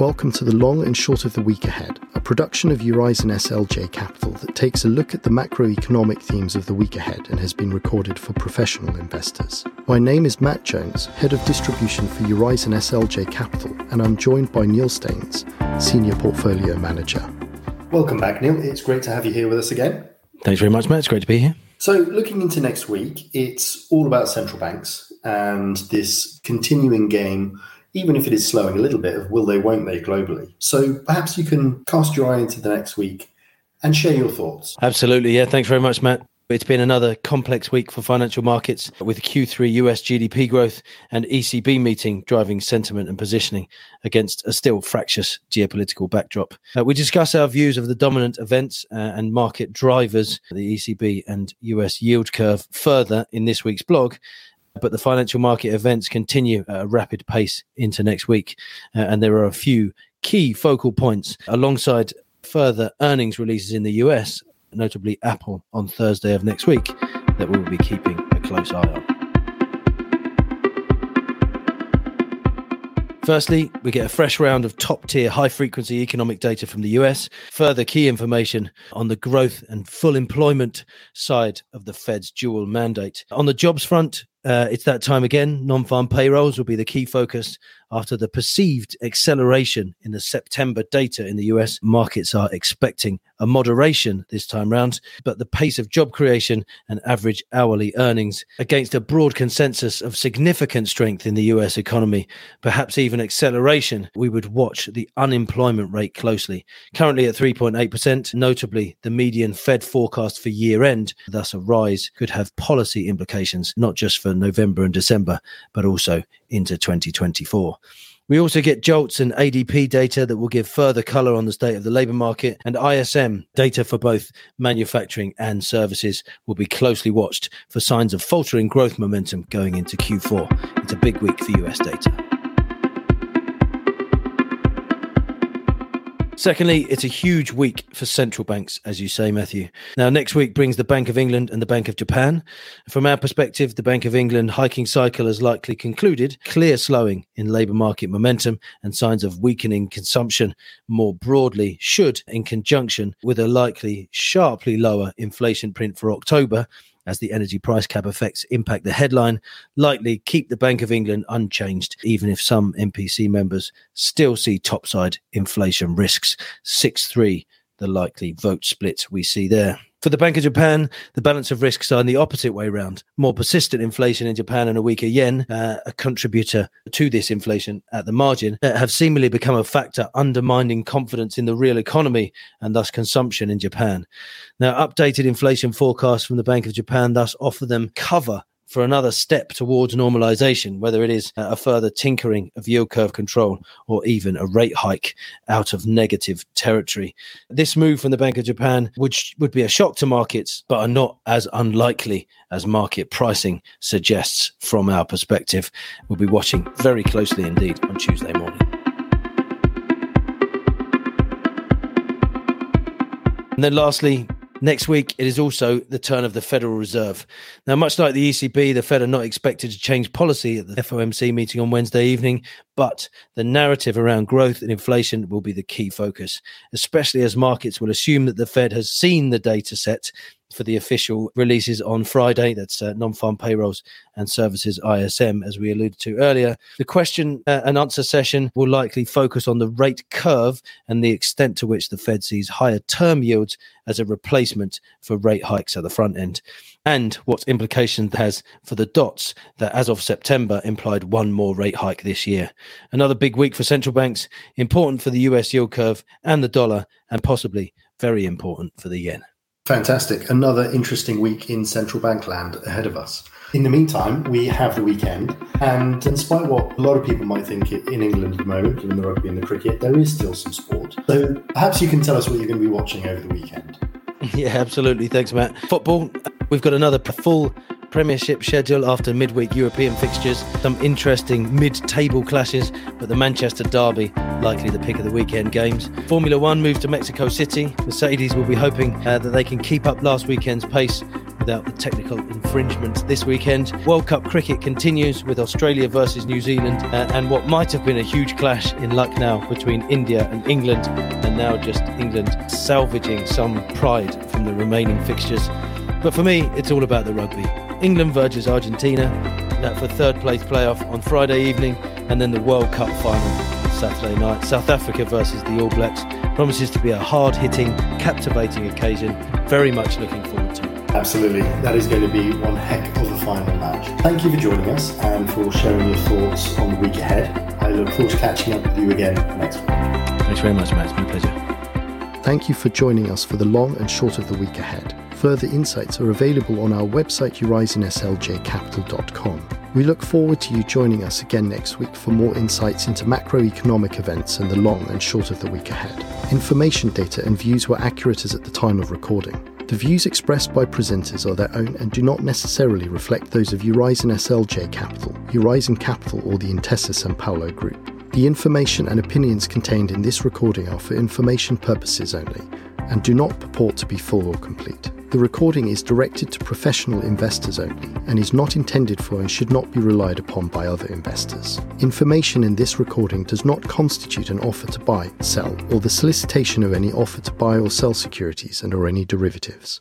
welcome to the long and short of the week ahead, a production of Eurizon SLJ Capital that takes a look at the macroeconomic themes of the week ahead and has been recorded for professional investors. My name is Matt Jones, Head of Distribution for Eurizon SLJ Capital, and I'm joined by Neil Staines, Senior Portfolio Manager. Welcome back, Neil. It's great to have you here with us again. Thanks very much, Matt. It's great to be here. So, looking into next week, it's all about central banks and this continuing game even if it is slowing a little bit, of will they, won't they globally. So perhaps you can cast your eye into the next week and share your thoughts. Absolutely. Yeah. Thanks very much, Matt. It's been another complex week for financial markets with Q3 US GDP growth and ECB meeting driving sentiment and positioning against a still fractious geopolitical backdrop. Uh, we discuss our views of the dominant events uh, and market drivers, the ECB and US yield curve, further in this week's blog but the financial market events continue at a rapid pace into next week. Uh, and there are a few key focal points alongside further earnings releases in the US, notably Apple on Thursday of next week, that we'll be keeping a close eye on. Firstly, we get a fresh round of top tier high frequency economic data from the US, further key information on the growth and full employment side of the Fed's dual mandate. On the jobs front, uh, it's that time again. Non farm payrolls will be the key focus after the perceived acceleration in the September data in the US. Markets are expecting a moderation this time round, but the pace of job creation and average hourly earnings against a broad consensus of significant strength in the US economy, perhaps even acceleration, we would watch the unemployment rate closely. Currently at 3.8%, notably the median Fed forecast for year end, thus a rise could have policy implications, not just for November and December, but also into 2024. We also get JOLTS and ADP data that will give further color on the state of the labor market, and ISM data for both manufacturing and services will be closely watched for signs of faltering growth momentum going into Q4. It's a big week for US data. Secondly, it's a huge week for central banks, as you say, Matthew. Now, next week brings the Bank of England and the Bank of Japan. From our perspective, the Bank of England hiking cycle has likely concluded, clear slowing in labour market momentum and signs of weakening consumption more broadly should, in conjunction with a likely sharply lower inflation print for October, as the energy price cap effects impact the headline, likely keep the Bank of England unchanged, even if some MPC members still see topside inflation risks. 6 3, the likely vote split we see there. For the Bank of Japan, the balance of risks are in the opposite way round. More persistent inflation in Japan and a weaker yen, uh, a contributor to this inflation at the margin, uh, have seemingly become a factor undermining confidence in the real economy and thus consumption in Japan. Now, updated inflation forecasts from the Bank of Japan thus offer them cover for another step towards normalization, whether it is a further tinkering of yield curve control or even a rate hike out of negative territory. This move from the Bank of Japan would, would be a shock to markets, but are not as unlikely as market pricing suggests from our perspective. We'll be watching very closely indeed on Tuesday morning. And then lastly, Next week, it is also the turn of the Federal Reserve. Now, much like the ECB, the Fed are not expected to change policy at the FOMC meeting on Wednesday evening, but the narrative around growth and inflation will be the key focus, especially as markets will assume that the Fed has seen the data set for the official releases on Friday. That's uh, non farm payrolls and services ISM, as we alluded to earlier. The question uh, and answer session will likely focus on the rate curve and the extent to which the Fed sees higher term yields as a replacement for rate hikes at the front end, and what implications has for the dots that, as of September, implied one more rate hike this year. Another big week for central banks, important for the US yield curve and the dollar, and possibly very important for the yen. Fantastic. Another interesting week in central bank land ahead of us. In the meantime, we have the weekend, and despite what a lot of people might think in England at the moment, given the rugby and the cricket, there is still some sport. So perhaps you can tell us what you're going to be watching over the weekend. Yeah, absolutely. Thanks, Matt. Football, we've got another full Premiership schedule after midweek European fixtures. Some interesting mid table clashes, but the Manchester Derby likely the pick of the weekend games. Formula One moves to Mexico City. Mercedes will be hoping uh, that they can keep up last weekend's pace without the technical infringement this weekend. World Cup cricket continues with Australia versus New Zealand uh, and what might have been a huge clash in Lucknow between India and England, and now just England salvaging some pride from the remaining fixtures. But for me, it's all about the rugby. England versus Argentina, that for third place playoff on Friday evening, and then the World Cup final Saturday night. South Africa versus the All Blacks promises to be a hard hitting, captivating occasion. Very much looking forward to it. Absolutely. That is going to be one heck of a final match. Thank you for joining us and for sharing your thoughts on the week ahead. I look forward to catching up with you again next week. Thanks very much, Matt. It's been a pleasure. Thank you for joining us for the long and short of the week ahead. Further insights are available on our website, eurizonSLJcapital.com. We look forward to you joining us again next week for more insights into macroeconomic events and the long and short of the week ahead. Information data and views were accurate as at the time of recording. The views expressed by presenters are their own and do not necessarily reflect those of Eurizon SLJ Capital, Eurizon Capital, or the Intesa Sanpaolo Group. The information and opinions contained in this recording are for information purposes only and do not purport to be full or complete. The recording is directed to professional investors only and is not intended for and should not be relied upon by other investors. Information in this recording does not constitute an offer to buy, sell, or the solicitation of any offer to buy or sell securities and or any derivatives.